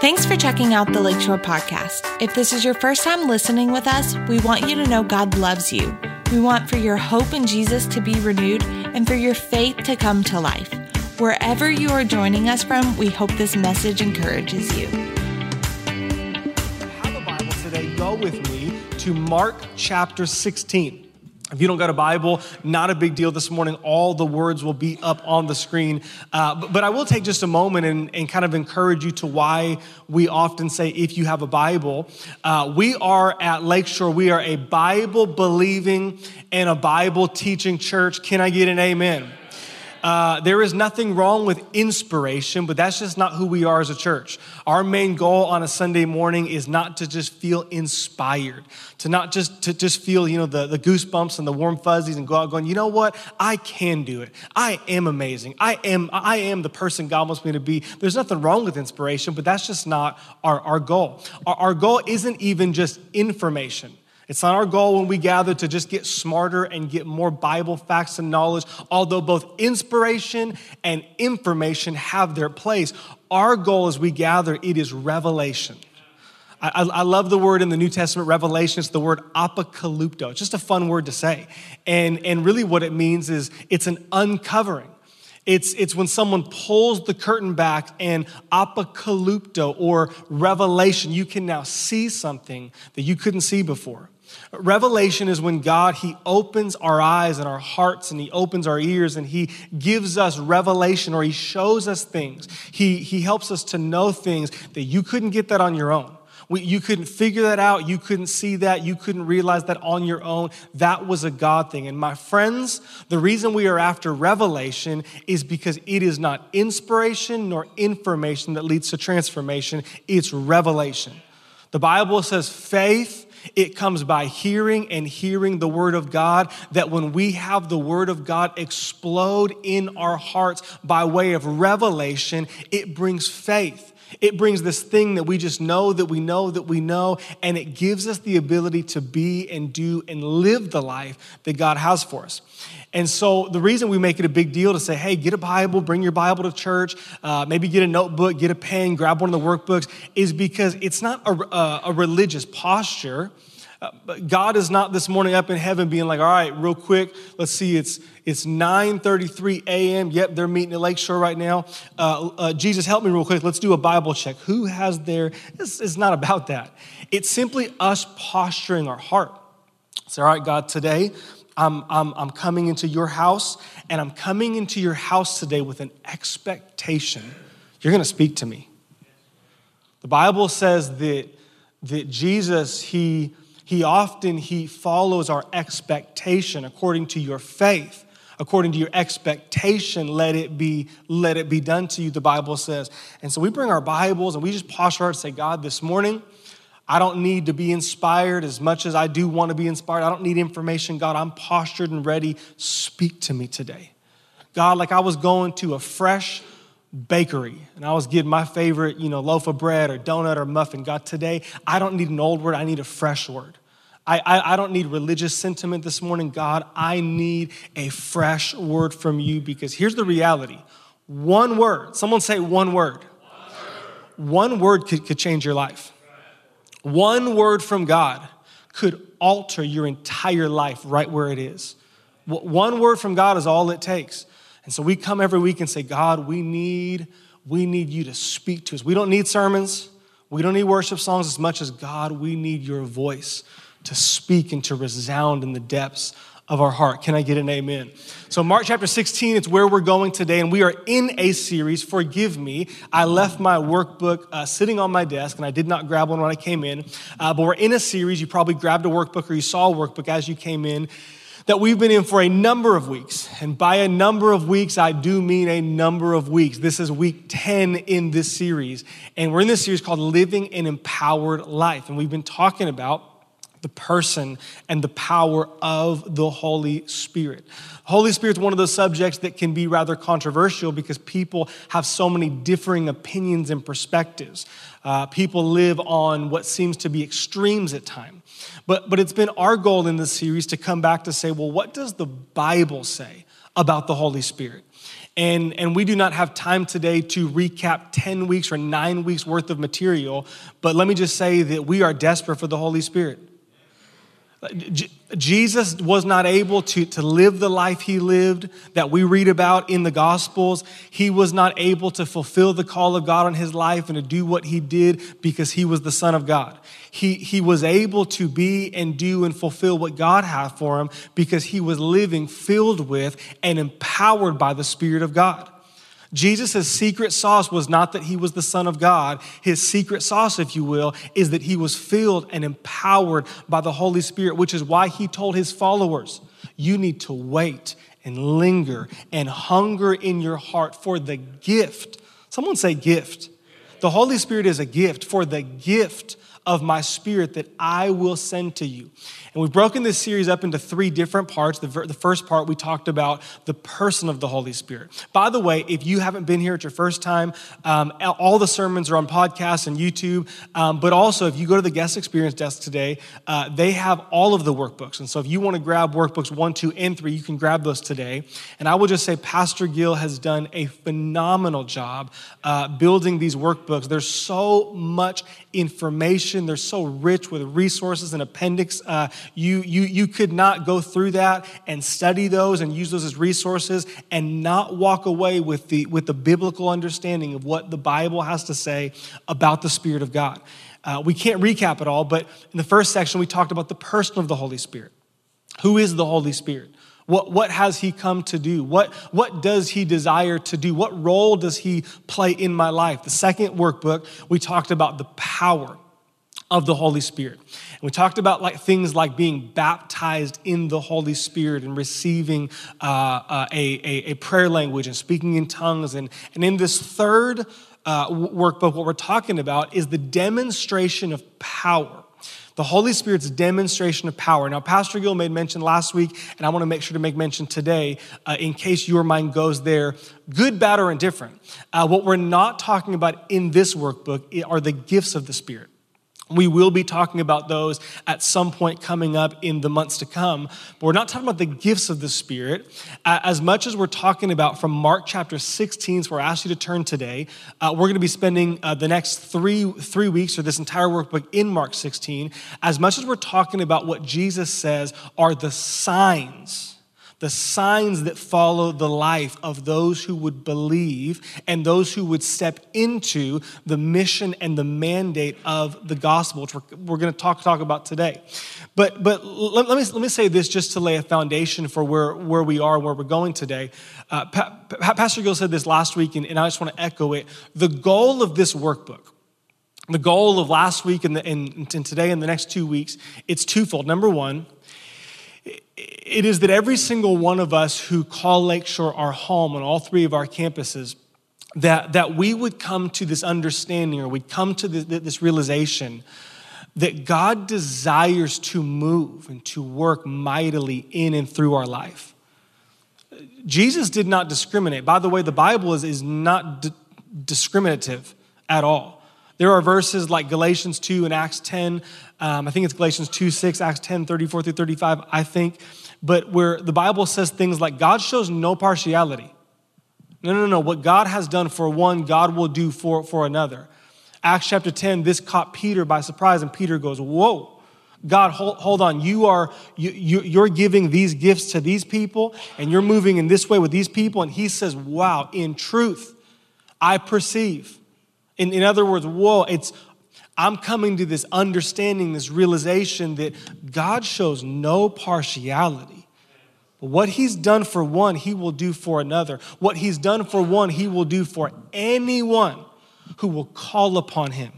Thanks for checking out the Lakeshore Podcast. If this is your first time listening with us, we want you to know God loves you. We want for your hope in Jesus to be renewed and for your faith to come to life. Wherever you are joining us from, we hope this message encourages you. Have a Bible today. Go with me to Mark chapter 16. If you don't got a Bible, not a big deal this morning. All the words will be up on the screen. Uh, but, but, I will take just a moment and, and, kind of encourage you to why we often say, if you have a Bible, uh, we are at Lakeshore, we are a Bible believing and a Bible teaching church. Can I get an amen? Uh, there is nothing wrong with inspiration, but that's just not who we are as a church. Our main goal on a Sunday morning is not to just feel inspired, to not just to just feel, you know, the, the goosebumps and the warm fuzzies and go out going, you know what? I can do it. I am amazing. I am, I am the person God wants me to be. There's nothing wrong with inspiration, but that's just not our, our goal. Our, our goal isn't even just information. It's not our goal when we gather to just get smarter and get more Bible facts and knowledge, although both inspiration and information have their place. Our goal as we gather, it is revelation. I, I, love the word in the New Testament, revelation. It's the word apocalypto. It's just a fun word to say. And, and really, what it means is it's an uncovering. It's, it's when someone pulls the curtain back and apocalypto or revelation, you can now see something that you couldn't see before. Revelation is when God, He opens our eyes and our hearts and He opens our ears and He gives us revelation or He shows us things. He, he helps us to know things that you couldn't get that on your own. We, you couldn't figure that out. You couldn't see that. You couldn't realize that on your own. That was a God thing. And my friends, the reason we are after revelation is because it is not inspiration nor information that leads to transformation, it's revelation. The Bible says faith it comes by hearing and hearing the word of God. That when we have the word of God explode in our hearts by way of revelation, it brings faith. It brings this thing that we just know that we know that we know, and it gives us the ability to be and do and live the life that God has for us. And so, the reason we make it a big deal to say, hey, get a Bible, bring your Bible to church, uh, maybe get a notebook, get a pen, grab one of the workbooks, is because it's not a, a, a religious posture. Uh, but God is not this morning up in heaven being like, all right, real quick, let's see, it's it's 9:33 a.m. Yep, they're meeting at Lakeshore right now. Uh, uh, Jesus, help me real quick. Let's do a Bible check. Who has their? It's, it's not about that. It's simply us posturing our heart. Say, all right, God, today I'm, I'm, I'm coming into your house, and I'm coming into your house today with an expectation. You're going to speak to me. The Bible says that, that Jesus, he, he often he follows our expectation according to your faith according to your expectation let it be let it be done to you the bible says and so we bring our bibles and we just posture our and say god this morning I don't need to be inspired as much as I do want to be inspired. I don't need information. God, I'm postured and ready. Speak to me today. God, like I was going to a fresh bakery and I was getting my favorite, you know, loaf of bread or donut or muffin. God, today I don't need an old word, I need a fresh word. I, I, I, don't need religious sentiment this morning. God, I need a fresh word from you because here's the reality one word, someone say one word. One word, one word could, could change your life. One word from God could alter your entire life right where it is. One word from God is all it takes. And so we come every week and say, God, we need, we need you to speak to us. We don't need sermons. We don't need worship songs as much as God, we need your voice to speak and to resound in the depths of our heart. Can I get an amen? So, Mark chapter 16, it's where we're going today, and we are in a series. Forgive me. I left my workbook uh, sitting on my desk, and I did not grab one when I came in. Uh, but we're in a series. You probably grabbed a workbook or you saw a workbook as you came in that we've been in for a number of weeks. And by a number of weeks, I do mean a number of weeks. This is week 10 in this series. And we're in this series called Living an Empowered Life. And we've been talking about the person and the power of the Holy Spirit. Holy Spirit is one of those subjects that can be rather controversial because people have so many differing opinions and perspectives. Uh, people live on what seems to be extremes at times. But, but it's been our goal in this series to come back to say, well, what does the Bible say about the Holy Spirit? And, and we do not have time today to recap 10 weeks or nine weeks worth of material, but let me just say that we are desperate for the Holy Spirit. Jesus was not able to, to live the life he lived that we read about in the Gospels. He was not able to fulfill the call of God on his life and to do what he did because he was the Son of God. He, he was able to be and do and fulfill what God had for him because he was living filled with and empowered by the Spirit of God. Jesus' secret sauce was not that he was the Son of God. His secret sauce, if you will, is that he was filled and empowered by the Holy Spirit, which is why he told his followers, You need to wait and linger and hunger in your heart for the gift. Someone say gift. The Holy Spirit is a gift for the gift of my spirit that I will send to you. And we've broken this series up into three different parts. The, the, first part, we talked about the person of the Holy Spirit. By the way, if you haven't been here at your first time, um, all the sermons are on podcasts and YouTube. Um, but also, if you go to the guest experience desk today, uh, they have all of the workbooks. And so if you want to grab workbooks one, two, and three, you can grab those today. And I will just say, Pastor Gill has done a phenomenal job uh, building these workbooks. There's so much information, they're so rich with resources and appendix. Uh, you, you, you could not go through that and study those and use those as resources and not walk away with the, with the biblical understanding of what the Bible has to say about the Spirit of God. Uh, we can't recap it all, but in the first section, we talked about the person of the Holy Spirit. Who is the Holy Spirit? What, what has he come to do? What, what does he desire to do? What role does he play in my life? The second workbook, we talked about the power of the Holy Spirit. And we talked about like things like being baptized in the Holy Spirit and receiving uh, uh, a, a, a, prayer language and speaking in tongues. And, and in this third uh, workbook, what we're talking about is the demonstration of power. The Holy Spirit's demonstration of power. Now, Pastor Gill made mention last week, and I want to make sure to make mention today uh, in case your mind goes there good, bad, or indifferent. Uh, what we're not talking about in this workbook are the gifts of the Spirit. We will be talking about those at some point coming up in the months to come. But we're not talking about the gifts of the Spirit as much as we're talking about from Mark chapter 16, so where I ask you to turn today. Uh, we're going to be spending uh, the next three, three weeks or this entire workbook in Mark 16. As much as we're talking about what Jesus says are the signs the signs that follow the life of those who would believe and those who would step into the mission and the mandate of the gospel, which we're, we're going to talk, talk about today. But, but let, let, me, let me say this just to lay a foundation for where, where we are, and where we're going today. Uh, pa- pa- Pastor Gill said this last week, and, and I just want to echo it. The goal of this workbook, the goal of last week and, the, and, and today and the next two weeks, it's twofold. Number one, it is that every single one of us who call Lakeshore our home on all three of our campuses, that, that we would come to this understanding or we'd come to this, this realization that God desires to move and to work mightily in and through our life. Jesus did not discriminate. By the way, the Bible is, is not d- discriminative at all. There are verses like Galatians 2 and Acts 10. Um, I think it's Galatians 2 6, Acts 10 34 through 35, I think. But where the Bible says things like God shows no partiality. No, no, no. What God has done for one, God will do for, for another. Acts chapter 10, this caught Peter by surprise, and Peter goes, Whoa. God, hold, hold on. You are you, you, you're giving these gifts to these people, and you're moving in this way with these people. And he says, "Wow! In truth, I perceive." In, in other words, whoa, it's, I'm coming to this understanding, this realization that God shows no partiality. What He's done for one, He will do for another. What He's done for one, He will do for anyone who will call upon Him,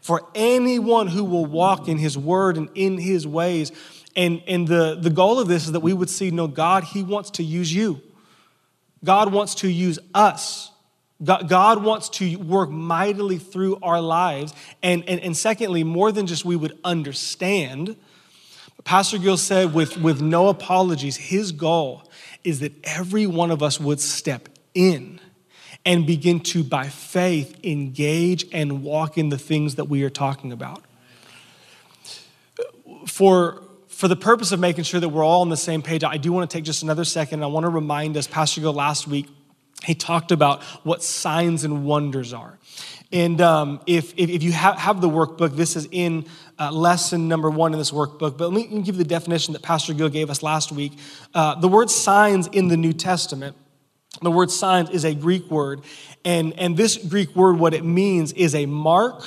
for anyone who will walk in His word and in His ways. And, and the, the goal of this is that we would see no, God, He wants to use you. God wants to use us. God wants to work mightily through our lives. And, and, and secondly, more than just we would understand, Pastor Gill said with, with no apologies, his goal is that every one of us would step in and begin to, by faith, engage and walk in the things that we are talking about. For, for the purpose of making sure that we're all on the same page, I do want to take just another second. I want to remind us, Pastor Gill last week he talked about what signs and wonders are. And um, if, if, if, you have, have the workbook, this is in uh, lesson number one in this workbook. But let me give you the definition that Pastor Gill gave us last week. Uh, the word signs in the New Testament, the word signs is a Greek word. And, and this Greek word, what it means is a mark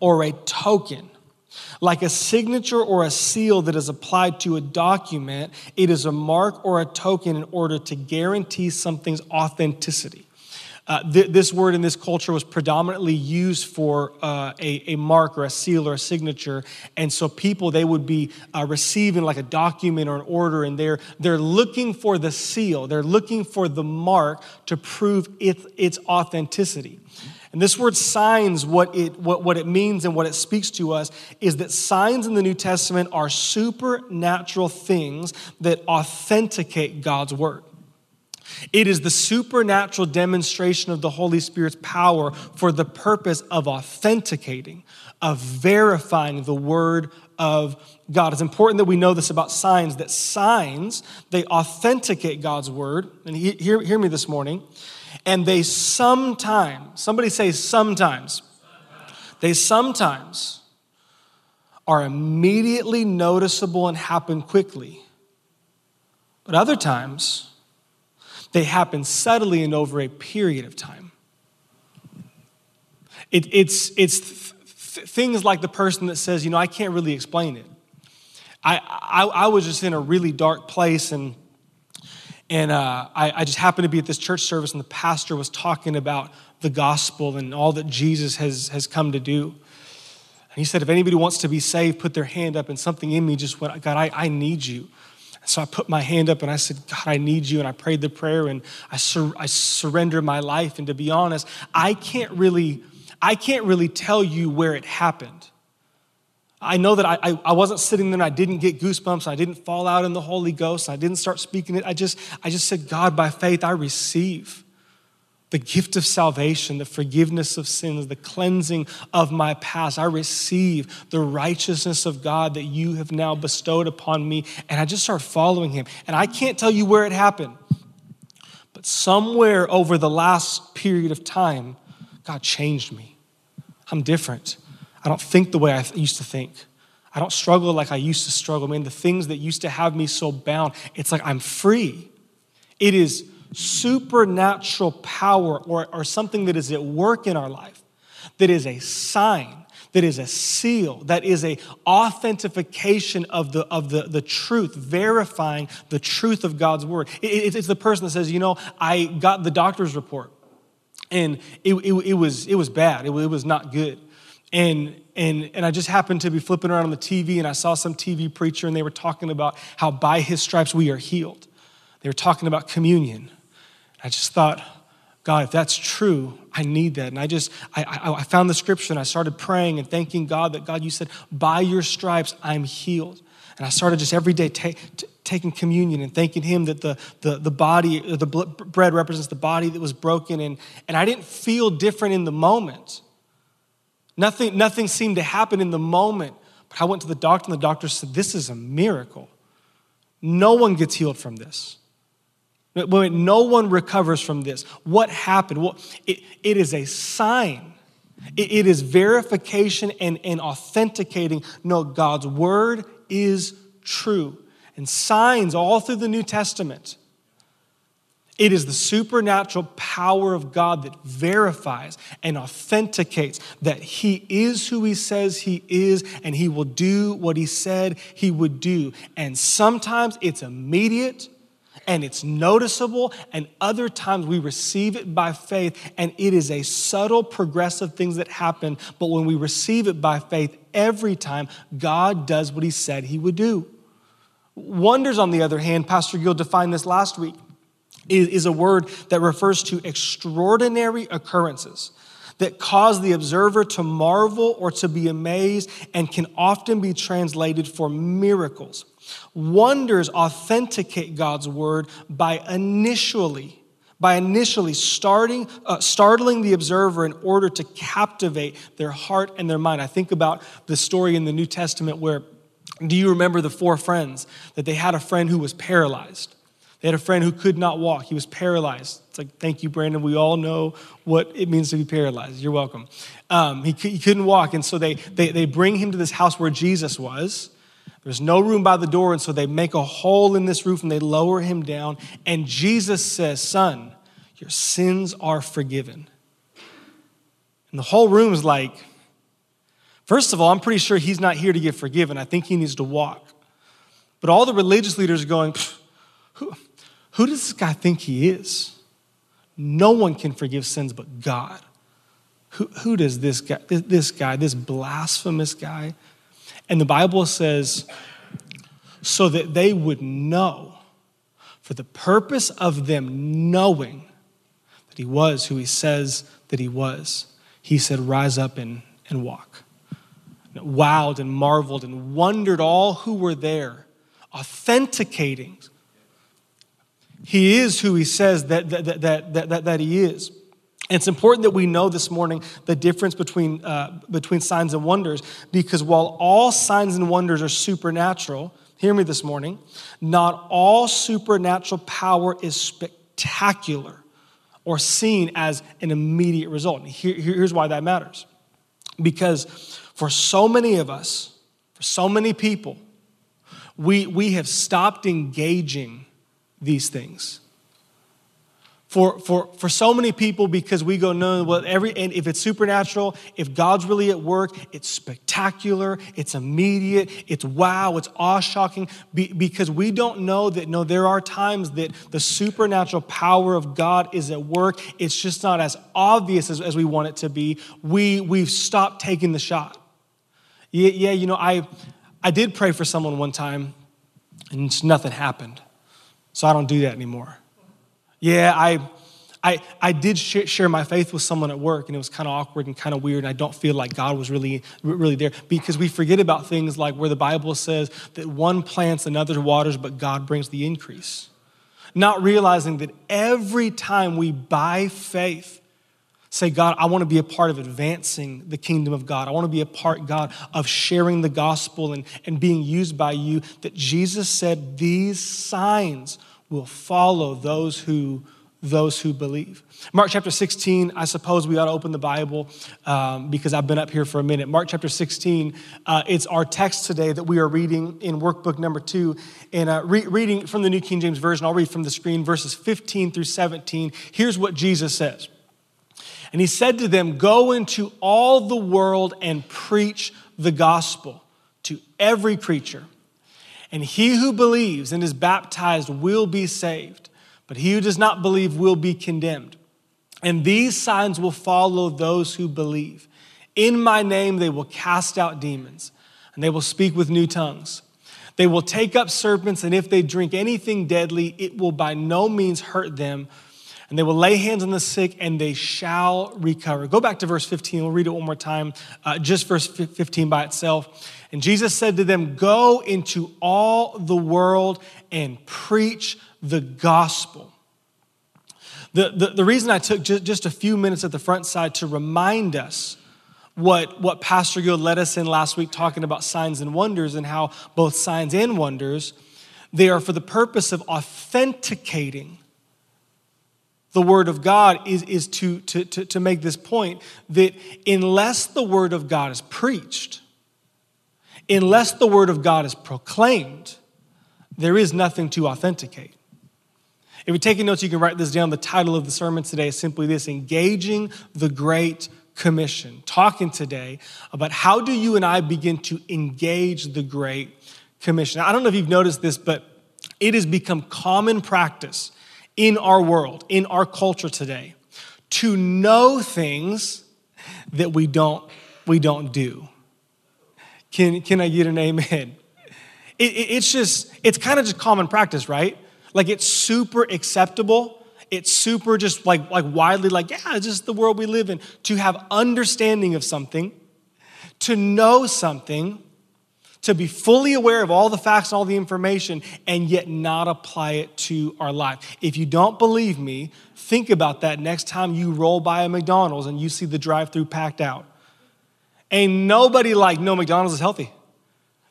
or a token. Like a signature or a seal that is applied to a document, it is a mark or a token in order to guarantee something's authenticity. Uh, th- this word in this culture was predominantly used for uh, a, a, mark or a seal or a signature. And so people, they would be uh, receiving like a document or an order, and they're, they're looking for the seal. They're looking for the mark to prove it, its authenticity. And this word signs, what it, what, what it means and what it speaks to us is that signs in the New Testament are supernatural things that authenticate God's word. It is the supernatural demonstration of the Holy Spirit's power for the purpose of authenticating, of verifying the word of God. It's important that we know this about signs, that signs, they authenticate God's word. And hear, hear me this morning. And they sometimes, somebody say sometimes, they sometimes are immediately noticeable and happen quickly. But other times, they happen subtly and over a period of time. It, it's it's th- things like the person that says, you know, I can't really explain it. I, I, I was just in a really dark place and and uh, I, I, just happened to be at this church service and the pastor was talking about the gospel and all that Jesus has, has come to do. And he said, if anybody wants to be saved, put their hand up. And something in me just went, God, I, I need you. So I put my hand up and I said, God, I need you. And I prayed the prayer and I, sur- I surrendered my life. And to be honest, I can't really, I can't really tell you where it happened. I know that I, I, I wasn't sitting there and I didn't get goosebumps. I didn't fall out in the Holy Ghost. I didn't start speaking it. I just, I just said, God, by faith, I receive the gift of salvation, the forgiveness of sins, the cleansing of my past. I receive the righteousness of God that you have now bestowed upon me. And I just start following him. And I can't tell you where it happened, but somewhere over the last period of time, God changed me. I'm different. I don't think the way I used to think. I don't struggle like I used to struggle. Man, the things that used to have me so bound, it's like I'm free. It is supernatural power or, or something that is at work in our life that is a sign that is a seal that is a authentication of the of the, the truth verifying the truth of god's word it, it's the person that says you know i got the doctor's report and it, it, it was it was bad it, it was not good and and and i just happened to be flipping around on the tv and i saw some tv preacher and they were talking about how by his stripes we are healed they were talking about communion I just thought, God, if that's true, I need that. And I just, I, I, I, found the scripture and I started praying and thanking God that God, you said, by your stripes, I'm healed. And I started just every day t- taking communion and thanking Him that the, the, the body, the bread represents the body that was broken. And, and I didn't feel different in the moment. Nothing, nothing seemed to happen in the moment. But I went to the doctor, and the doctor said, This is a miracle. No one gets healed from this. No one recovers from this, what happened? Well, it, it is a sign. It, it is verification and, and authenticating. No, God's word is true. And signs all through the New Testament. It is the supernatural power of God that verifies and authenticates that He is who He says He is and He will do what He said He would do. And sometimes it's immediate and it's noticeable, and other times we receive it by faith, and it is a subtle, progressive things that happen. But when we receive it by faith, every time God does what He said He would do. Wonders, on the other hand, Pastor Gill defined this last week, is a word that refers to extraordinary occurrences that cause the observer to marvel or to be amazed and can often be translated for miracles. Wonders authenticate God's word by initially by initially starting, uh, startling the observer in order to captivate their heart and their mind. I think about the story in the New Testament where, do you remember the four friends? That they had a friend who was paralyzed. They had a friend who could not walk. He was paralyzed. It's like, thank you, Brandon. We all know what it means to be paralyzed. You're welcome. Um, he, he couldn't walk. And so they, they, they bring him to this house where Jesus was. There's no room by the door. And so they make a hole in this roof and they lower him down. And Jesus says, Son, your sins are forgiven. And the whole room is like, first of all, I'm pretty sure he's not here to get forgiven. I think he needs to walk. But all the religious leaders are going, who, who does this guy think he is? No one can forgive sins but God. Who, who does this guy, this guy, this blasphemous guy? And the Bible says, so that they would know, for the purpose of them knowing that he was who he says that he was, he said, Rise up and, and walk. And wowed and marveled and wondered all who were there, authenticating he is who he says that, that, that, that, that, that he is. And it's important that we know this morning the difference between, uh, between signs and wonders because while all signs and wonders are supernatural, hear me this morning, not all supernatural power is spectacular or seen as an immediate result. Here, here's why that matters. Because for so many of us, for so many people, we, we have stopped engaging these things. For, for, for so many people, because we go, no, well, every, and if it's supernatural, if God's really at work, it's spectacular, it's immediate, it's wow, it's awe shocking, be, because we don't know that, no, there are times that the supernatural power of God is at work. It's just not as obvious as, as we want it to be. We, we've stopped taking the shot. Yeah, yeah, you know, I, I did pray for someone one time, and nothing happened. So I don't do that anymore. Yeah, I, I, I did share my faith with someone at work, and it was kind of awkward and kind of weird, and I don't feel like God was really, really there because we forget about things like where the Bible says that one plants, another waters, but God brings the increase. Not realizing that every time we, by faith, Say, God, I want to be a part of advancing the kingdom of God. I want to be a part, God, of sharing the gospel and, and being used by you. That Jesus said, These signs will follow those who those who believe. Mark chapter 16, I suppose we ought to open the Bible um, because I've been up here for a minute. Mark chapter 16, uh, it's our text today that we are reading in workbook number two. And uh, re- reading from the New King James Version, I'll read from the screen verses 15 through 17. Here's what Jesus says. And he said to them, Go into all the world and preach the gospel to every creature. And he who believes and is baptized will be saved, but he who does not believe will be condemned. And these signs will follow those who believe. In my name they will cast out demons, and they will speak with new tongues. They will take up serpents, and if they drink anything deadly, it will by no means hurt them and they will lay hands on the sick and they shall recover. Go back to verse 15. We'll read it one more time, uh, just verse 15 by itself. And Jesus said to them, Go into all the world and preach the gospel. The, the, the reason I took just, just a few minutes at the front side to remind us what, what Pastor Gill led us in last week, talking about signs and wonders and how both signs and wonders, they are for the purpose of authenticating the Word of God is, is to, to, to, to make this point that unless the Word of God is preached, unless the Word of God is proclaimed, there is nothing to authenticate. If you're taking notes, you can write this down. The title of the sermon today is simply this Engaging the Great Commission. Talking today about how do you and I begin to engage the Great Commission. I don't know if you've noticed this, but it has become common practice in our world, in our culture today, to know things that we don't, we don't do. Can, can I get an amen? It, it, it's just, it's kind of just common practice, right? Like it's super acceptable. It's super just like, like widely like, yeah, it's just the world we live in. To have understanding of something, to know something, to be fully aware of all the facts and all the information and yet not apply it to our life. If you don't believe me, think about that next time you roll by a McDonald's and you see the drive through packed out. Ain't nobody like, no, McDonald's is healthy.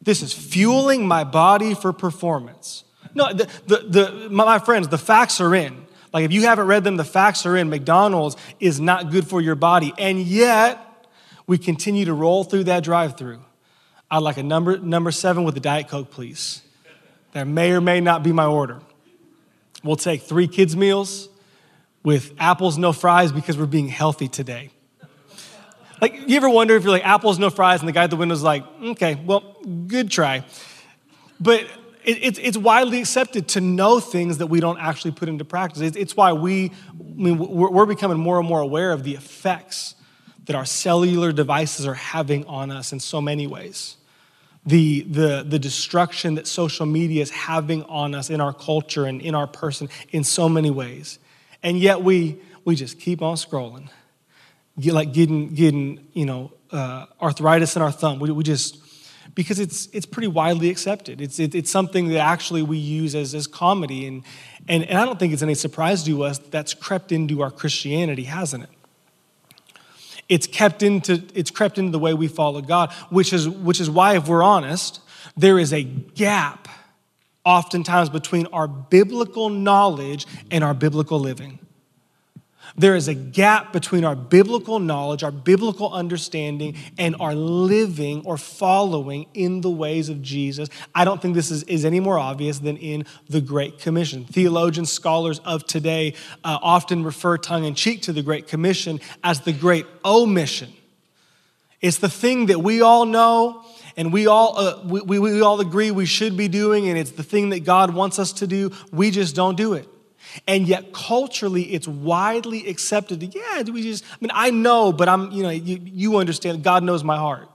This is fueling my body for performance. No, the, the, the, my, friends, the facts are in. Like, if you haven't read them, the facts are in. McDonald's is not good for your body. And yet, we continue to roll through that drive through. I'd like a number, number seven with a Diet Coke, please. That may or may not be my order. We'll take three kids' meals with apples, no fries, because we're being healthy today. Like, you ever wonder if you're like, apples, no fries, and the guy at the window's like, okay, well, good try. But it, it's, it's widely accepted to know things that we don't actually put into practice. It's, why we, I mean, we're, we're becoming more and more aware of the effects that our cellular devices are having on us in so many ways. The, the, the destruction that social media is having on us in our culture and in our person in so many ways. And yet we, we just keep on scrolling get like getting, getting you know, uh, arthritis in our thumb. We, we just, because it's, it's pretty widely accepted. It's, it, it's something that actually we use as, as comedy. And, and, and I don't think it's any surprise to us that that's crept into our Christianity, hasn't it? It's, kept into, it's crept into the way we follow God, which is, which is why, if we're honest, there is a gap oftentimes between our biblical knowledge and our biblical living. There is a gap between our biblical knowledge, our biblical understanding, and our living or following in the ways of Jesus. I don't think this is, is any more obvious than in the Great Commission. Theologians, scholars of today uh, often refer tongue in cheek to the Great Commission as the Great Omission. It's the thing that we all know and we all, uh, we, we, we all agree we should be doing, and it's the thing that God wants us to do. We just don't do it. And yet, culturally, it's widely accepted. Yeah, do we just, I mean, I know, but I'm, you know, you, you understand, God knows my heart.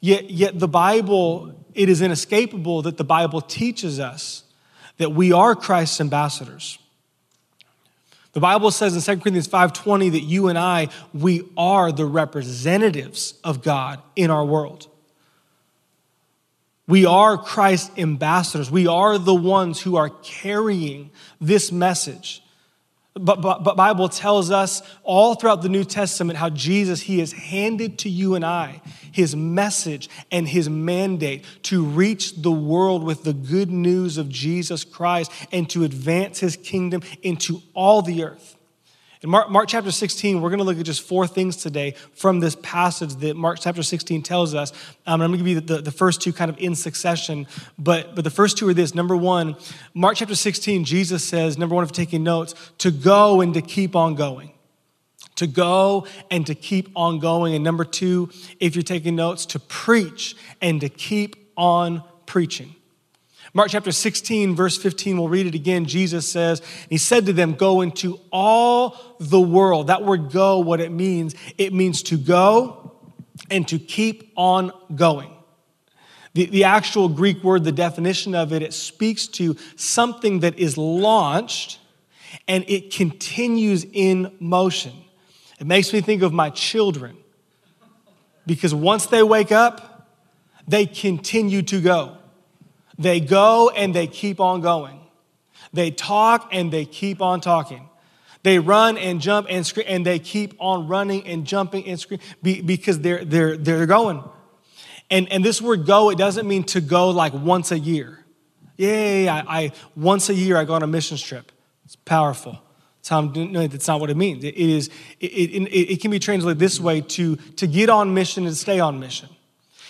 Yet, yet, the Bible, it is inescapable that the Bible teaches us that we are Christ's ambassadors. The Bible says in 2 Corinthians 5:20 that you and I, we are the representatives of God in our world. We are Christ's ambassadors. We are the ones who are carrying this message. But, but, but Bible tells us all throughout the New Testament how Jesus, he has handed to you and I his message and his mandate to reach the world with the good news of Jesus Christ and to advance his kingdom into all the earth. In Mark, Mark, chapter 16, we're going to look at just four things today from this passage that Mark chapter 16 tells us. Um, I'm going to give you the, the first two kind of in succession, but, but the first two are this. Number one, Mark chapter 16, Jesus says, number one, if you're taking notes, to go and to keep on going. To go and to keep on going. And number two, if you're taking notes, to preach and to keep on preaching. Mark chapter 16, verse 15, we'll read it again. Jesus says, He said to them, Go into all the world. That word go, what it means, it means to go and to keep on going. The, the actual Greek word, the definition of it, it speaks to something that is launched and it continues in motion. It makes me think of my children because once they wake up, they continue to go. They go and they keep on going. They talk and they keep on talking. They run and jump and scream and they keep on running and jumping and screaming because they're, they're, they're going. And, and this word go, it doesn't mean to go like once a year. Yeah, I, I once a year I go on a missions trip. It's powerful. That's how I'm. No, that's not what it means. It, it is. It, it, it, can be translated this way: to to get on mission and stay on mission.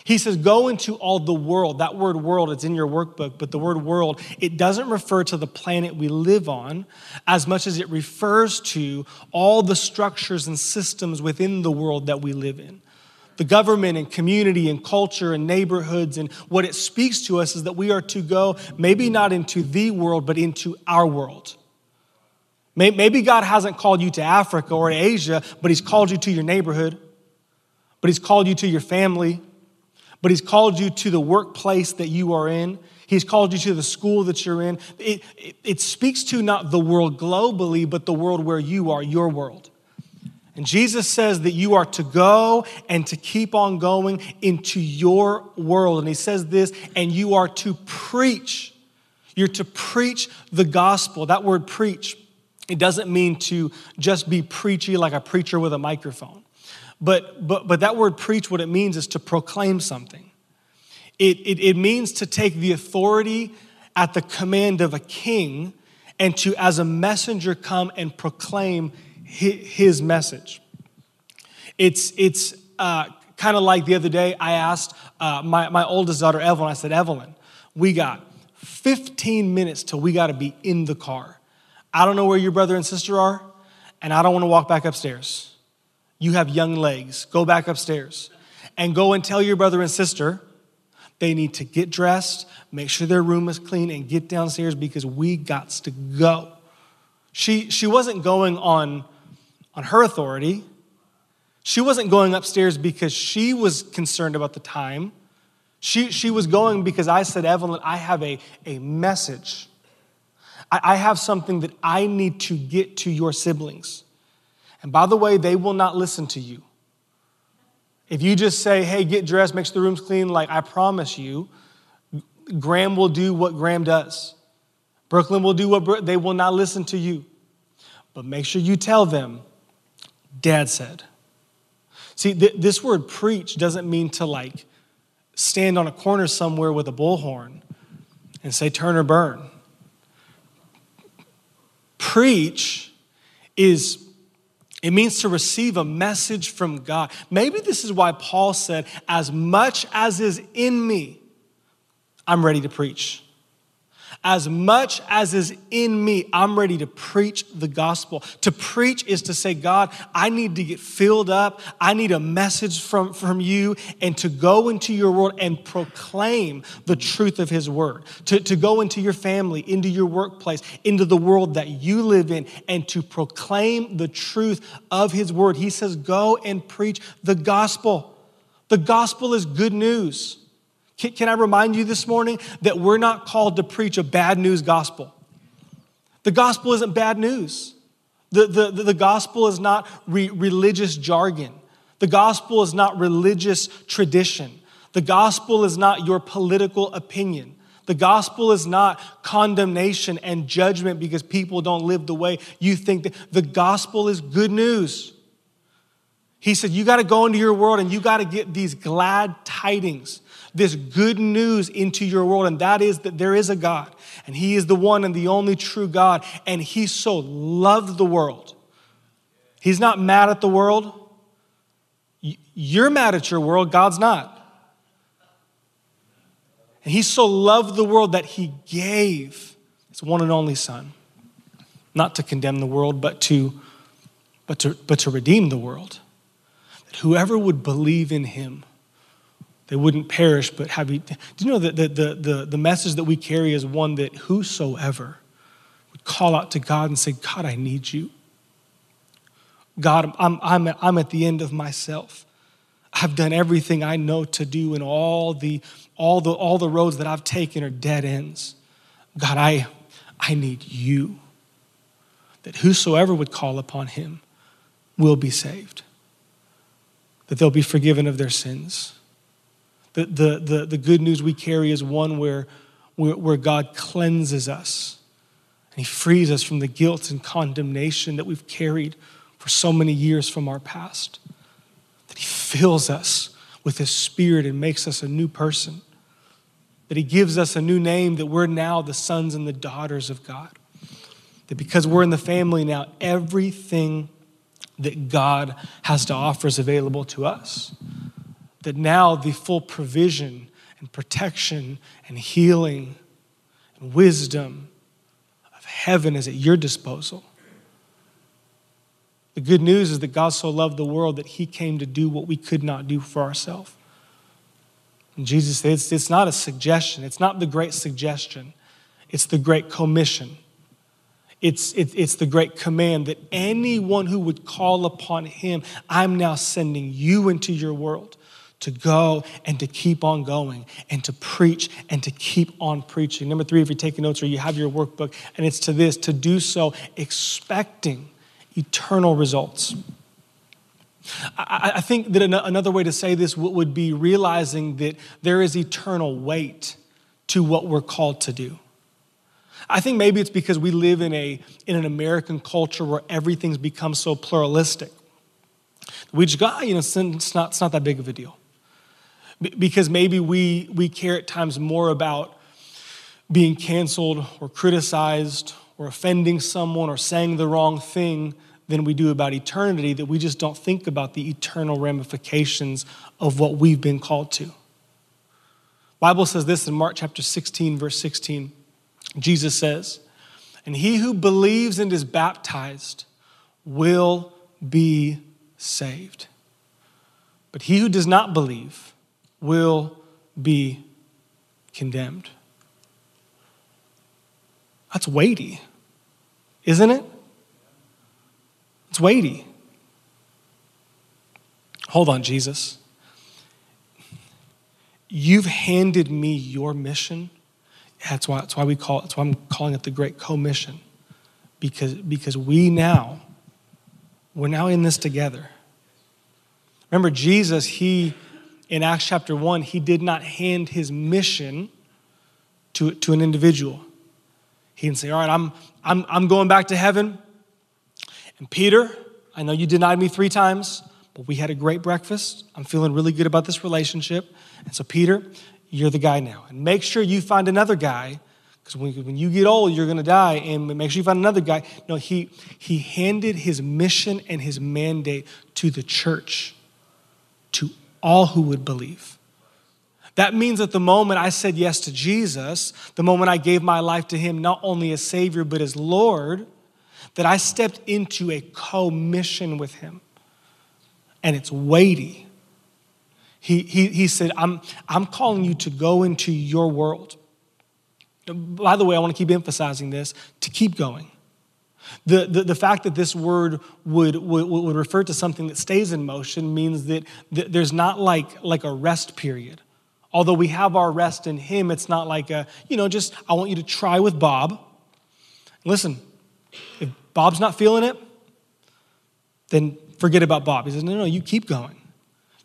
He says, Go into all the world. That word world, it's in your workbook, but the word world, it doesn't refer to the planet we live on as much as it refers to all the structures and systems within the world that we live in. The government and community and culture and neighborhoods. And what it speaks to us is that we are to go, maybe not into the world, but into our world. Maybe God hasn't called you to Africa or Asia, but He's called you to your neighborhood, but He's called you to your family, but He's called you to the workplace that you are in. He's called you to the school that you're in. It, it, it, speaks to not the world globally, but the world where you are, your world. And Jesus says that you are to go and to keep on going into your world. And He says this, and you are to preach. You're to preach the gospel. That word preach, it doesn't mean to just be preachy like a preacher with a microphone. But, but, but that word preach, what it means is to proclaim something. It, it, it means to take the authority at the command of a king and to, as a messenger, come and proclaim his message. It's, it's uh, kind of like the other day, I asked uh, my, my oldest daughter, Evelyn, I said, Evelyn, we got 15 minutes till we got to be in the car. I don't know where your brother and sister are, and I don't want to walk back upstairs. You have young legs. Go back upstairs and go and tell your brother and sister they need to get dressed, make sure their room is clean, and get downstairs because we got to go. She, she wasn't going on, on her authority. She wasn't going upstairs because she was concerned about the time. She, she was going because I said, Evelyn, I have a, a message. I, I have something that I need to get to your siblings. And by the way, they will not listen to you. If you just say, hey, get dressed, make sure the room's clean, like I promise you, Graham will do what Graham does. Brooklyn will do what they will not listen to you. But make sure you tell them, Dad said. See, th- this word preach doesn't mean to like stand on a corner somewhere with a bullhorn and say, turn or burn. Preach is it means to receive a message from God. Maybe this is why Paul said, As much as is in me, I'm ready to preach. As much as is in me, I'm ready to preach the gospel. To preach is to say, God, I need to get filled up. I need a message from, from you, and to go into your world and proclaim the truth of his word. To, to go into your family, into your workplace, into the world that you live in, and to proclaim the truth of his word. He says, Go and preach the gospel. The gospel is good news. Can, can I remind you this morning that we're not called to preach a bad news gospel? The gospel isn't bad news. The, the, the, gospel is not re- religious jargon. The gospel is not religious tradition. The gospel is not your political opinion. The gospel is not condemnation and judgment because people don't live the way you think. That. The gospel is good news. He said, You got to go into your world and you got to get these glad tidings this good news into your world, and that is that there is a God, and He is the one and the only true God, and He so loved the world. He's not mad at the world. You're mad at your world, God's not. And He so loved the world that He gave His one and only Son, not to condemn the world, but to, but to, but to redeem the world. That whoever would believe in Him, they wouldn't perish but have you. Do you know that the, the, the, the message that we carry is one that whosoever would call out to God and say, God, I need you. God, I'm, I'm, I'm at the end of myself. I've done everything I know to do, and all the, all the, all the roads that I've taken are dead ends. God, I, I need you. That whosoever would call upon him will be saved, that they'll be forgiven of their sins the, the, the, the good news we carry is one where, where, where God cleanses us and He frees us from the guilt and condemnation that we've carried for so many years from our past. That He fills us with His Spirit and makes us a new person. That He gives us a new name, that we're now the sons and the daughters of God. That because we're in the family now, everything that God has to offer is available to us that now the full provision and protection and healing and wisdom of heaven is at your disposal. The good news is that God so loved the world that he came to do what we could not do for ourselves. And Jesus it's, it's not a suggestion, it's not the great suggestion, it's the great commission. It's, it, it's the great command that anyone who would call upon him, I'm now sending you into your world to go and to keep on going and to preach and to keep on preaching. Number three, if you're taking notes or you have your workbook, and it's to this to do so expecting eternal results. I, think that another way to say this would be realizing that there is eternal weight to what we're called to do. I think maybe it's because we live in, a, in an American culture where everything's become so pluralistic. We just go, ah, you know, it's not, it's not that big of a deal because maybe we, we care at times more about being canceled or criticized or offending someone or saying the wrong thing than we do about eternity, that we just don't think about the eternal ramifications of what we've been called to. Bible says this in Mark chapter 16 verse 16. Jesus says, "And he who believes and is baptized will be saved. But he who does not believe will be condemned." That's weighty, isn't it? It's weighty. Hold on, Jesus. You've handed me your mission. That's why, that's why we call that's why I'm calling it the Great Commission. Because, because we now, we're now in this together. Remember, Jesus, he, in Acts chapter 1, he did not hand his mission to, to an individual. He didn't say, All right, I'm, I'm, I'm going back to heaven. And Peter, I know you denied me three times, but we had a great breakfast. I'm feeling really good about this relationship. And so, Peter, you're the guy now. And make sure you find another guy, because when, when you get old, you're going to die. And make sure you find another guy. No, he, he handed his mission and his mandate to the church, to all who would believe. That means that the moment I said yes to Jesus, the moment I gave my life to him, not only as Savior, but as Lord, that I stepped into a co-mission with him. And it's weighty. He, he, he said, I'm, I'm calling you to go into your world. By the way, I want to keep emphasizing this to keep going. The, the, the fact that this word would, would, would refer to something that stays in motion means that, that there's not like, like a rest period. Although we have our rest in Him, it's not like a, you know, just, I want you to try with Bob. Listen, if Bob's not feeling it, then forget about Bob. He says, No, no, you keep going.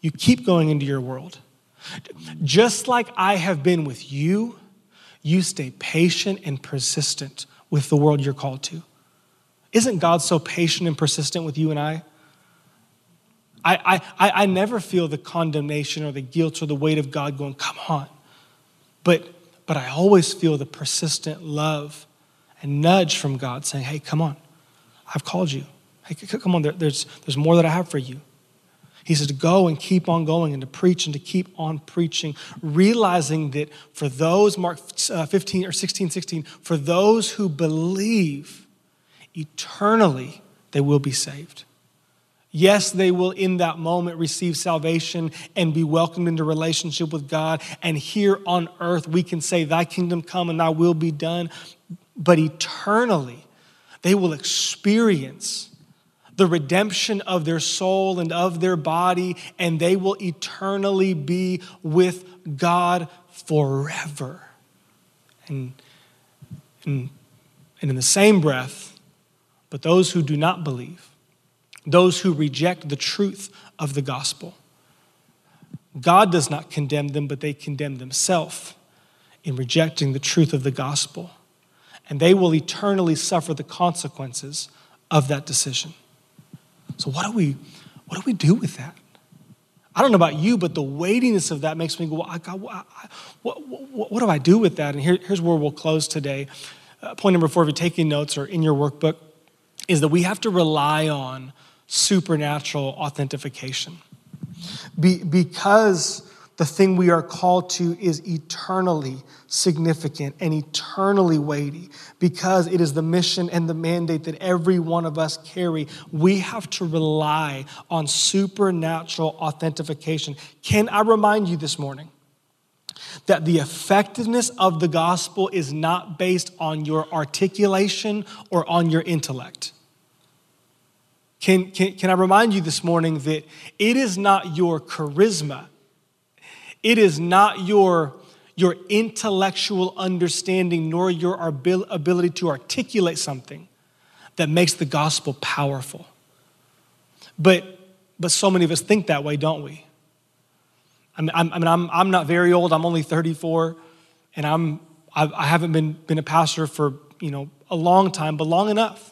You keep going into your world. Just like I have been with you, you stay patient and persistent with the world you're called to. Isn't God so patient and persistent with you and I? I, I, I never feel the condemnation or the guilt or the weight of God going, come on. But, but I always feel the persistent love and nudge from God saying, hey, come on. I've called you. Hey, come on, there, there's, there's more that I have for you. He says to go and keep on going and to preach and to keep on preaching, realizing that for those, Mark uh, 15 or 16, 16, for those who believe, eternally they will be saved. Yes, they will in that moment receive salvation and be welcomed into relationship with God. And here on earth, we can say, Thy kingdom come and Thy will be done. But eternally, they will experience the redemption of their soul and of their body, and they will eternally be with God forever. And, and, and in the same breath, but those who do not believe, those who reject the truth of the gospel, God does not condemn them, but they condemn themselves in rejecting the truth of the gospel and they will eternally suffer the consequences of that decision. So, what do we, what do, we do with that? I don't know about you, but the weightiness of that makes me go, well, God, what, what, what, do I do with that? And here, here's where we'll close today. Uh, point number four, if you're taking notes or in your workbook, is that we have to rely on supernatural authentication. Be, because the thing we are called to is eternally significant and eternally weighty because it is the mission and the mandate that every one of us carry. We have to rely on supernatural authentication. Can I remind you this morning? that the effectiveness of the gospel is not based on your articulation or on your intellect. Can, can, can I remind you this morning that it is not your charisma it is not your, your intellectual understanding nor your ability to articulate something that makes the gospel powerful. But, but so many of us think that way, don't we? I mean, I'm, I mean, I'm, I'm not very old. I'm only 34, and I'm, I haven't been, been a pastor for, you know, a long time, but long enough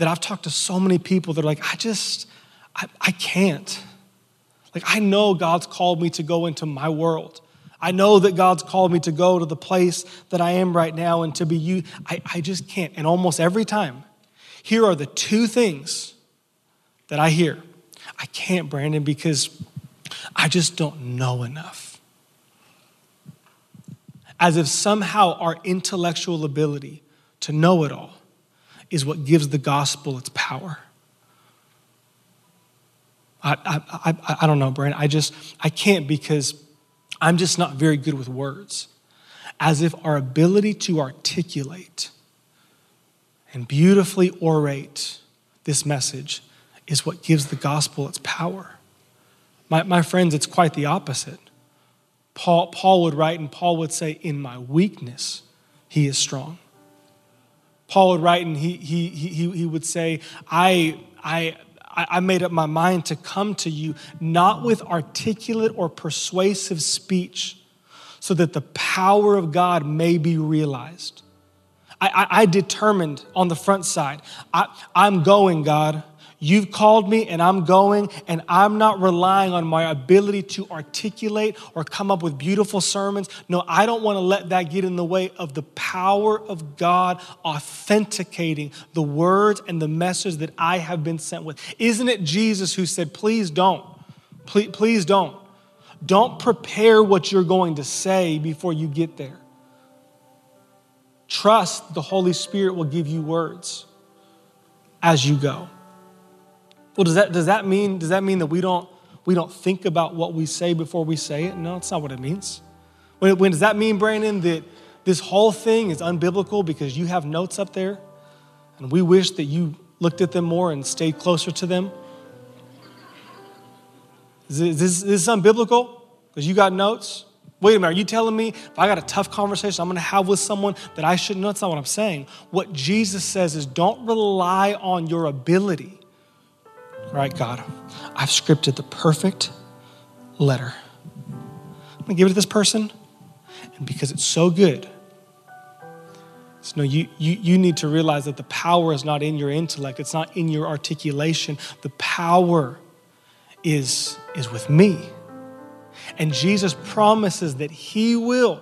that I've talked to so many people that are like, I just, I, I can't. Like, I know God's called me to go into my world. I know that God's called me to go to the place that I am right now and to be you. I, I just can't. And almost every time, here are the two things that I hear. I can't, Brandon, because I just don't know enough. As if somehow our intellectual ability to know it all is what gives the gospel its power. I, I, I, I don't know, Brandon. I just, I can't because I'm just not very good with words. As if our ability to articulate and beautifully orate this message is what gives the gospel its power. My, my friends, it's quite the opposite. Paul, Paul would write, and Paul would say, In my weakness, he is strong. Paul would write, and he, he, he, he would say, I, I, I made up my mind to come to you not with articulate or persuasive speech, so that the power of God may be realized. I, I, I determined on the front side, I, I'm going, God. You've called me and I'm going, and I'm not relying on my ability to articulate or come up with beautiful sermons. No, I don't want to let that get in the way of the power of God authenticating the words and the message that I have been sent with. Isn't it Jesus who said, Please don't, please, please don't. Don't prepare what you're going to say before you get there. Trust the Holy Spirit will give you words as you go. Well, does that, does that mean, does that mean that we don't, we don't think about what we say before we say it? No, it's not what it means. When, when does that mean, Brandon, that this whole thing is unbiblical because you have notes up there and we wish that you looked at them more and stayed closer to them? Is this, is this unbiblical because you got notes? Wait a minute, are you telling me if I got a tough conversation I'm gonna have with someone that I shouldn't know? That's not what I'm saying. What Jesus says is don't rely on your ability right, God, I've scripted the perfect letter. I'm gonna give it to this person, and because it's so good, so no, you, you, you need to realize that the power is not in your intellect, it's not in your articulation. The power is, is with me. And Jesus promises that He will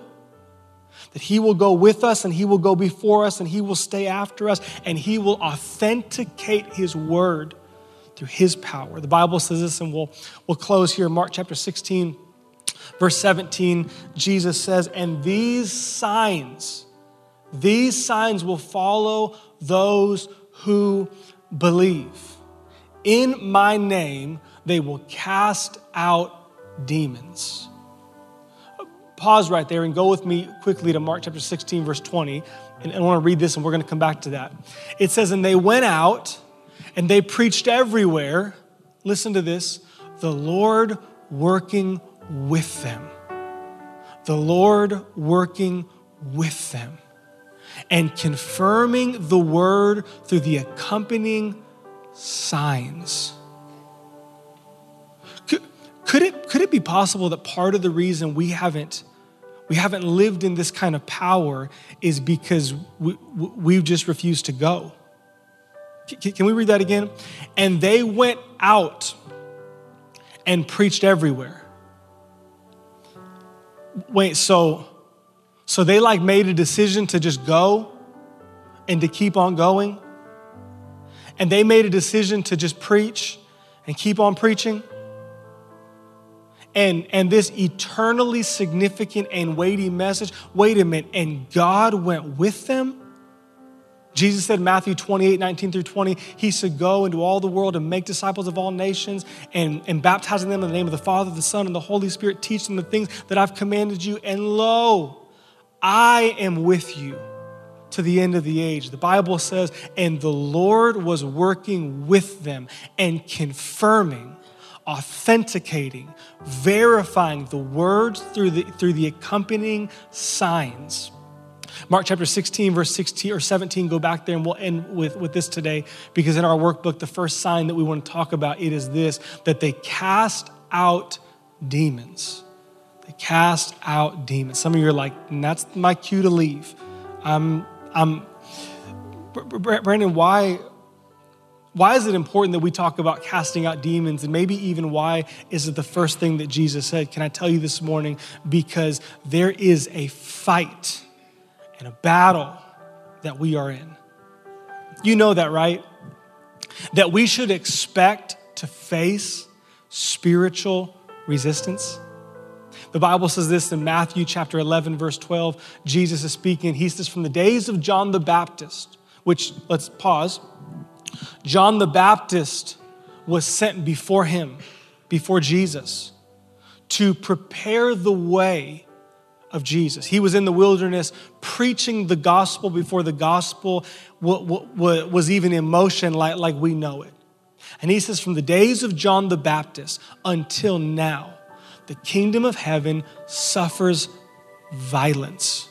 that He will go with us and He will go before us and He will stay after us and He will authenticate His word through his power. The Bible says this, and we'll, we'll close here. Mark chapter 16, verse 17, Jesus says, And these signs, these signs will follow those who believe. In my name, they will cast out demons. Pause right there and go with me quickly to Mark chapter 16, verse 20. And I want to read this, and we're going to come back to that. It says, And they went out and they preached everywhere. Listen to this the Lord working with them. The Lord working with them and confirming the word through the accompanying signs. Could, it, could it be possible that part of the reason we haven't we haven't lived in this kind of power is because we, we've just refused to go. Can we read that again? And they went out and preached everywhere. Wait, so so they like made a decision to just go and to keep on going? And they made a decision to just preach and keep on preaching? And, and this eternally significant and weighty message, wait a minute, and God went with them? Jesus said, Matthew 28, 19 through 20, he said, Go into all the world and make disciples of all nations and, and baptizing them in the name of the Father, the Son, and the Holy Spirit, teach them the things that I've commanded you. And lo, I am with you to the end of the age. The Bible says, and the Lord was working with them and confirming, authenticating, verifying the words through the, through the accompanying signs. Mark chapter 16, verse 16 or 17, go back there and we'll end with, with this today because in our workbook, the first sign that we want to talk about, it is this, that they cast out demons. They cast out demons. Some of you are like, that's my cue to leave. I'm, I'm, Brandon, why, Why is it important that we talk about casting out demons? And maybe even why is it the first thing that Jesus said? Can I tell you this morning? Because there is a fight and a battle that we are in. You know that, right? That we should expect to face spiritual resistance. The Bible says this in Matthew chapter 11, verse 12. Jesus is speaking. and He says, From the days of John the Baptist, which, let's pause John the Baptist was sent before him, before Jesus, to prepare the way of Jesus. He was in the wilderness preaching the gospel before the gospel was even in motion like, like we know it. And he says, from the days of John the Baptist until now, the kingdom of heaven suffers violence.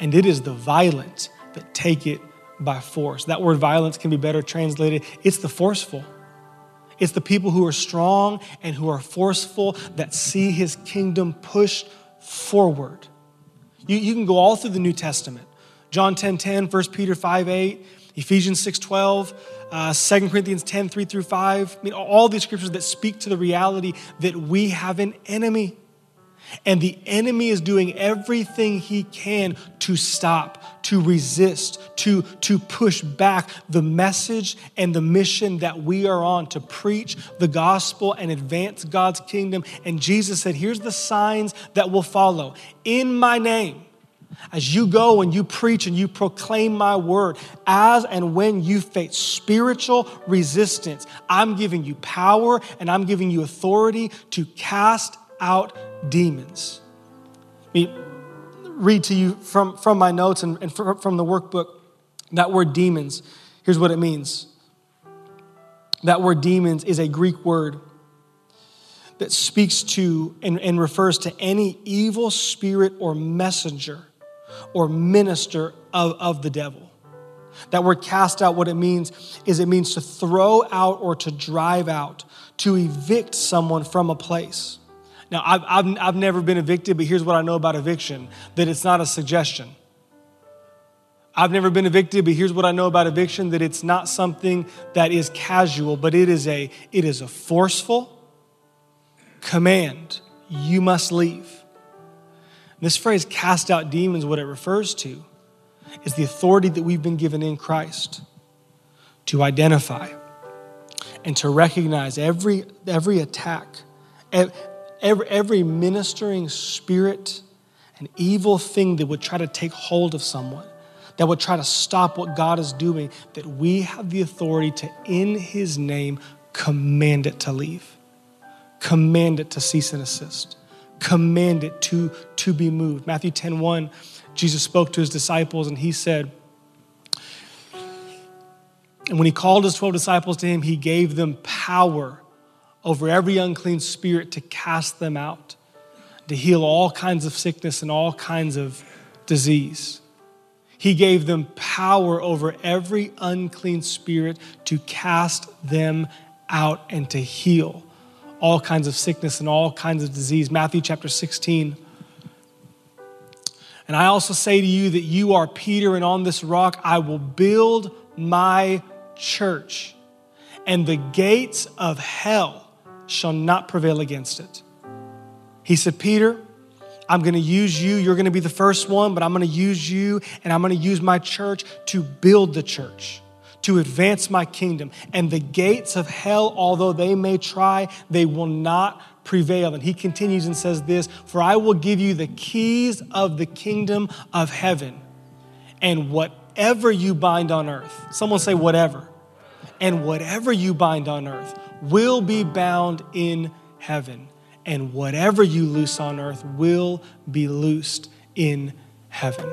And it is the violent that take it by force. That word violence can be better translated it's the forceful. It's the people who are strong and who are forceful that see his kingdom pushed forward. You, you can go all through the New Testament. John 10 10, 1 Peter 5 8, Ephesians 6 12, uh, 2 Corinthians 10 3 through 5. I mean, all these scriptures that speak to the reality that we have an enemy. And the enemy is doing everything he can to stop, to resist, to, to push back the message and the mission that we are on to preach the gospel and advance God's kingdom. And Jesus said, Here's the signs that will follow. In my name, as you go and you preach and you proclaim my word, as and when you face spiritual resistance, I'm giving you power and I'm giving you authority to cast out demons. Let me read to you from, from my notes and, and from the workbook that word demons. Here's what it means that word demons is a Greek word that speaks to and, and refers to any evil spirit or messenger or minister of, of the devil. That word cast out, what it means is it means to throw out or to drive out, to evict someone from a place. Now, I've, I've, I've never been evicted, but here's what I know about eviction that it's not a suggestion. I've never been evicted, but here's what I know about eviction that it's not something that is casual, but it is a, it is a forceful command. You must leave. This phrase, cast out demons, what it refers to is the authority that we've been given in Christ to identify and to recognize every, every attack, every, every ministering spirit and evil thing that would try to take hold of someone, that would try to stop what God is doing, that we have the authority to, in His name, command it to leave, command it to cease and assist, command it to, to be moved. Matthew 10 1, Jesus spoke to His disciples and He said, and when he called his 12 disciples to him, he gave them power over every unclean spirit to cast them out, to heal all kinds of sickness and all kinds of disease. He gave them power over every unclean spirit to cast them out and to heal all kinds of sickness and all kinds of disease. Matthew chapter 16. And I also say to you that you are Peter, and on this rock I will build my church, and the gates of hell shall not prevail against it. He said, Peter, I'm going to use you. You're going to be the first one, but I'm going to use you and I'm going to use my church to build the church, to advance my kingdom. And the gates of hell, although they may try, they will not prevail. And he continues and says this For I will give you the keys of the kingdom of heaven. And whatever you bind on earth, someone say, whatever. And whatever you bind on earth will be bound in heaven, and whatever you loose on earth will be loosed in heaven.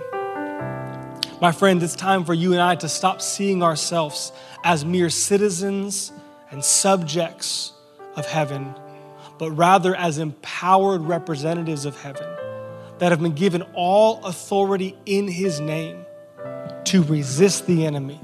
My friend, it's time for you and I to stop seeing ourselves as mere citizens and subjects of heaven, but rather as empowered representatives of heaven that have been given all authority in His name to resist the enemy,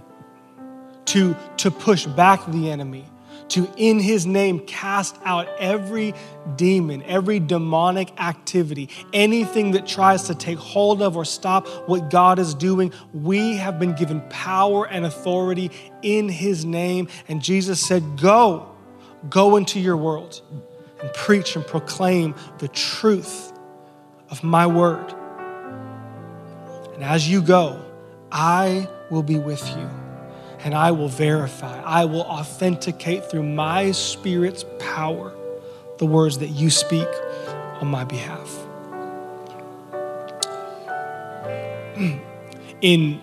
to, to push back the enemy, to, in his name, cast out every demon, every demonic activity, anything that tries to take hold of or stop what God is doing. We have been given power and authority in his name. And Jesus said, Go, go into your world and preach and proclaim the truth of my word. And as you go, I will be with you and I will verify, I will authenticate through my Spirit's power the words that you speak on my behalf. In,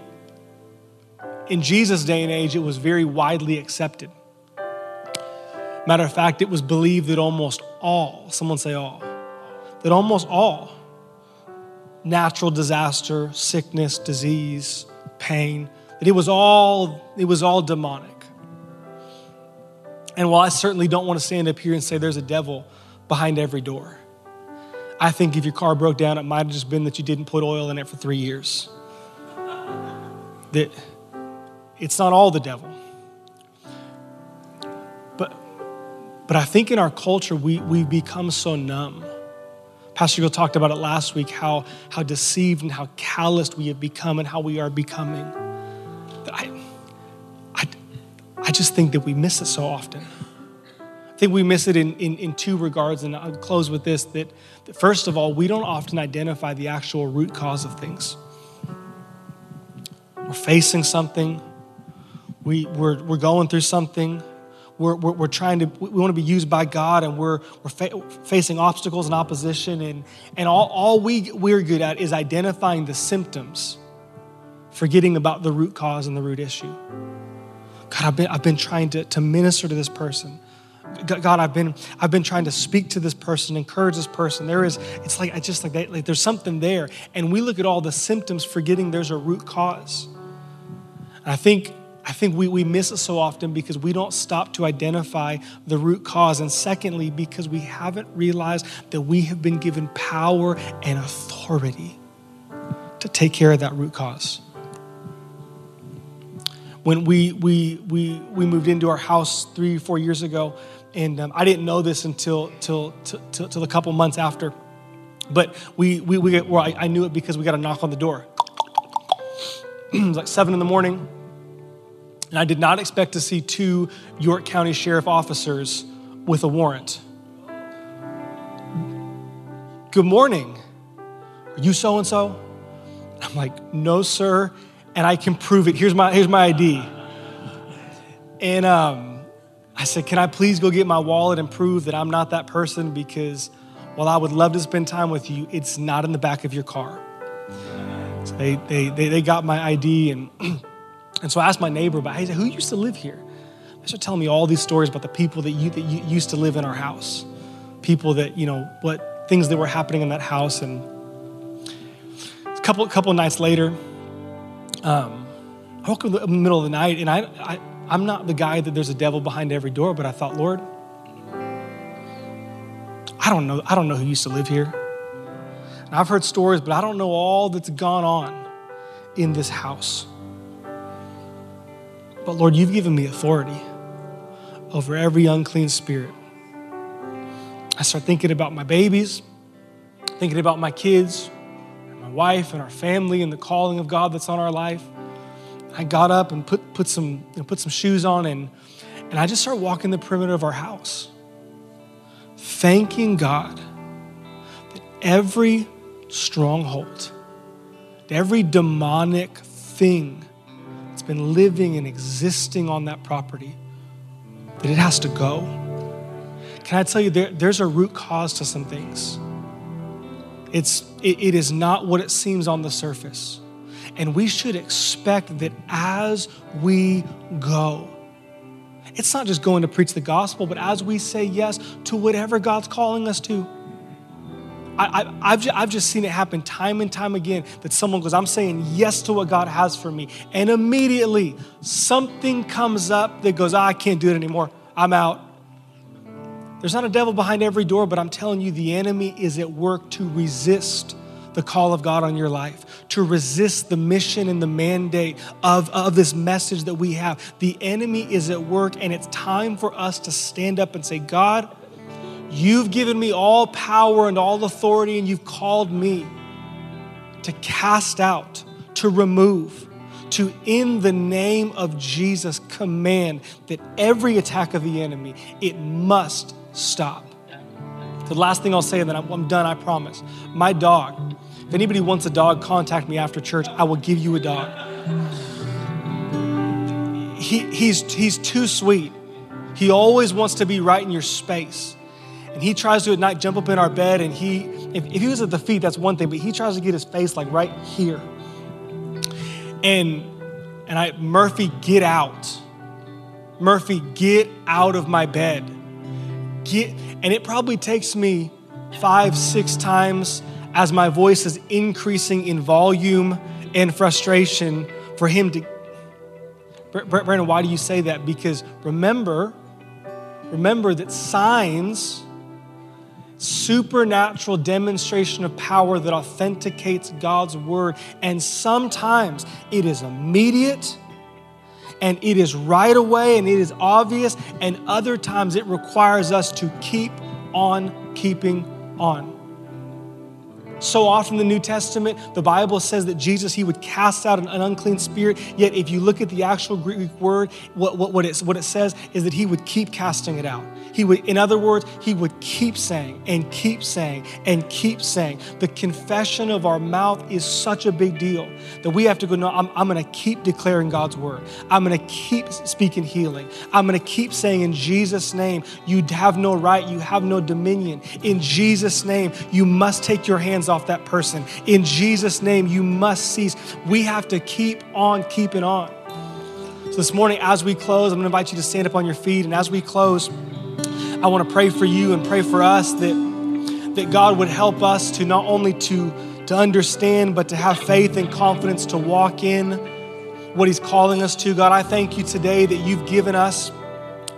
in Jesus' day and age, it was very widely accepted. Matter of fact, it was believed that almost all, someone say all, that almost all natural disaster, sickness, disease, pain, that it was all it was all demonic. And while I certainly don't want to stand up here and say there's a devil behind every door, I think if your car broke down, it might have just been that you didn't put oil in it for three years. That it's not all the devil. But but I think in our culture we we become so numb. Pastor Gill talked about it last week how, how deceived and how calloused we have become and how we are becoming. I just think that we miss it so often. I think we miss it in, in, in two regards, and I'll close with this that, that first of all, we don't often identify the actual root cause of things. We're facing something, we, we're, we're going through something, we're, we're, we're, trying to, we want to be used by God and we're, we're fa- facing obstacles and opposition. And, and all, all we, we're good at is identifying the symptoms, forgetting about the root cause and the root issue. God, I've been, I've been trying to, to minister to this person. God, I've been, I've been trying to speak to this person, encourage this person. There is, it's like, I just like, like there's something there. And we look at all the symptoms, forgetting there's a root cause. And I think, I think we, we miss it so often because we don't stop to identify the root cause. And secondly, because we haven't realized that we have been given power and authority to take care of that root cause when we, we, we, we moved into our house three, four years ago. And um, I didn't know this until till, till, till, a couple months after. But we, we, we well, I, I knew it because we got a knock on the door. it was like seven in the morning. And I did not expect to see two York County Sheriff officers with a warrant. Good morning. Are you so and so? I'm like, no, sir and I can prove it. Here's my, here's my ID. And um, I said, Can I please go get my wallet and prove that I'm not that person? Because while I would love to spend time with you, it's not in the back of your car. So they, they, they, they got my ID, and, and so I asked my neighbor about, hey, who used to live here? They started telling me all these stories about the people that, you, that you used to live in our house, people that, you know, what things that were happening in that house. And a couple, couple nights later, um, I woke up in the middle of the night, and I, I, I'm not the guy that there's a devil behind every door, but I thought, Lord, I don't know. I don't know who used to live here. And I've heard stories, but I don't know all that's gone on in this house. But Lord, you've given me authority over every unclean spirit. I start thinking about my babies, thinking about my kids, wife and our family and the calling of God that's on our life. I got up and put, put, some, you know, put some shoes on and, and I just started walking the perimeter of our house, thanking God that every stronghold, every demonic thing that's been living and existing on that property, that it has to go. Can I tell you, there, there's a root cause to some things. It's, it, it is not what it seems on the surface. And we should expect that as we go, it's not just going to preach the gospel, but as we say yes to whatever God's calling us to. I, have just, I've just seen it happen time and time again that someone goes, I'm saying yes to what God has for me. And immediately something comes up that goes, oh, I can't do it anymore. I'm out. There's not a devil behind every door, but I'm telling you, the enemy is at work to resist the call of God on your life, to resist the mission and the mandate of, of this message that we have. The enemy is at work, and it's time for us to stand up and say, God, you've given me all power and all authority, and you've called me to cast out, to remove, to, in the name of Jesus, command that every attack of the enemy, it must stop. The last thing I'll say, and then I'm done, I promise. My dog, if anybody wants a dog, contact me after church. I will give you a dog. He, he's, he's too sweet. He always wants to be right in your space. And he tries to at night jump up in our bed, and he, if, if he was at the feet, that's one thing, but he tries to get his face like right here. And and I, Murphy, get out. Murphy, get out of my bed. Get, and it probably takes me five, six times as my voice is increasing in volume and frustration for him to. Brandon, why do you say that? Because remember, remember that signs, supernatural demonstration of power that authenticates God's word, and sometimes it is immediate and it is right away and it is obvious, and other times it requires us to keep on keeping on. So often in the New Testament, the Bible says that Jesus, he would cast out an, unclean spirit. Yet if you look at the actual Greek word, what, what, what, it, what it says is that he would keep casting it out. He would, in other words, he would keep saying and keep saying and keep saying. The confession of our mouth is such a big deal that we have to go, no, I'm, I'm going to keep declaring God's word. I'm going to keep speaking healing. I'm going to keep saying in Jesus' name, you have no right, you have no dominion. In Jesus' name, you must take your hands off that person. In Jesus' name, you must cease. We have to keep on keeping on. So this morning, as we close, I'm going to invite you to stand up on your feet. And as we close, I want to pray for you and pray for us that, that God would help us to not only to, to understand, but to have faith and confidence to walk in what He's calling us to. God, I thank you today that you've given us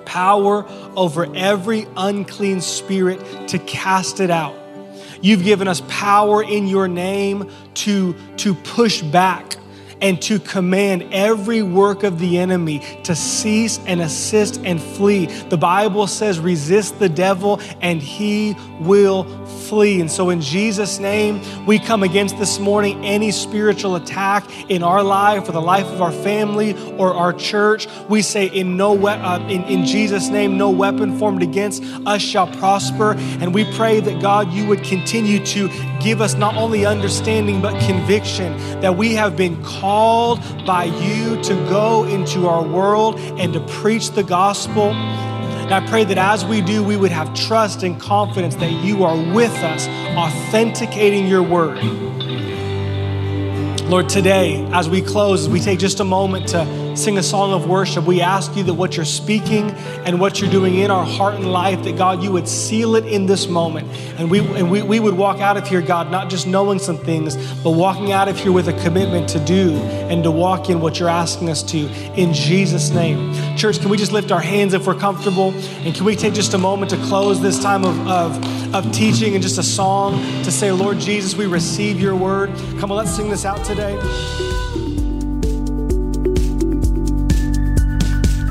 power over every unclean spirit to cast it out. You've given us power in your name to, to push back and to command every work of the enemy to cease and assist and flee. The Bible says, resist the devil and he will flee. And so, in Jesus' name, we come against this morning any spiritual attack in our life or the life of our family or our church. We say, in no we- uh, in, in Jesus' name, no weapon formed against us shall prosper. And we pray that God, you would continue to give us not only understanding but conviction that we have been called by you to go into our world and to preach the gospel. And I pray that as we do, we would have trust and confidence that you are with us, authenticating your word. Lord, today, as we close, as we take just a moment to sing a song of worship, we ask you that what you're speaking and what you're doing in our heart and life, that God, you would seal it in this moment. And we, and we, we would walk out of here, God, not just knowing some things, but walking out of here with a commitment to do and to walk in what you're asking us to in Jesus' name. Church, can we just lift our hands if we're comfortable? And can we take just a moment to close this time of, of, of teaching and just a song to say, Lord Jesus, we receive your word. Come on, let's sing this out today.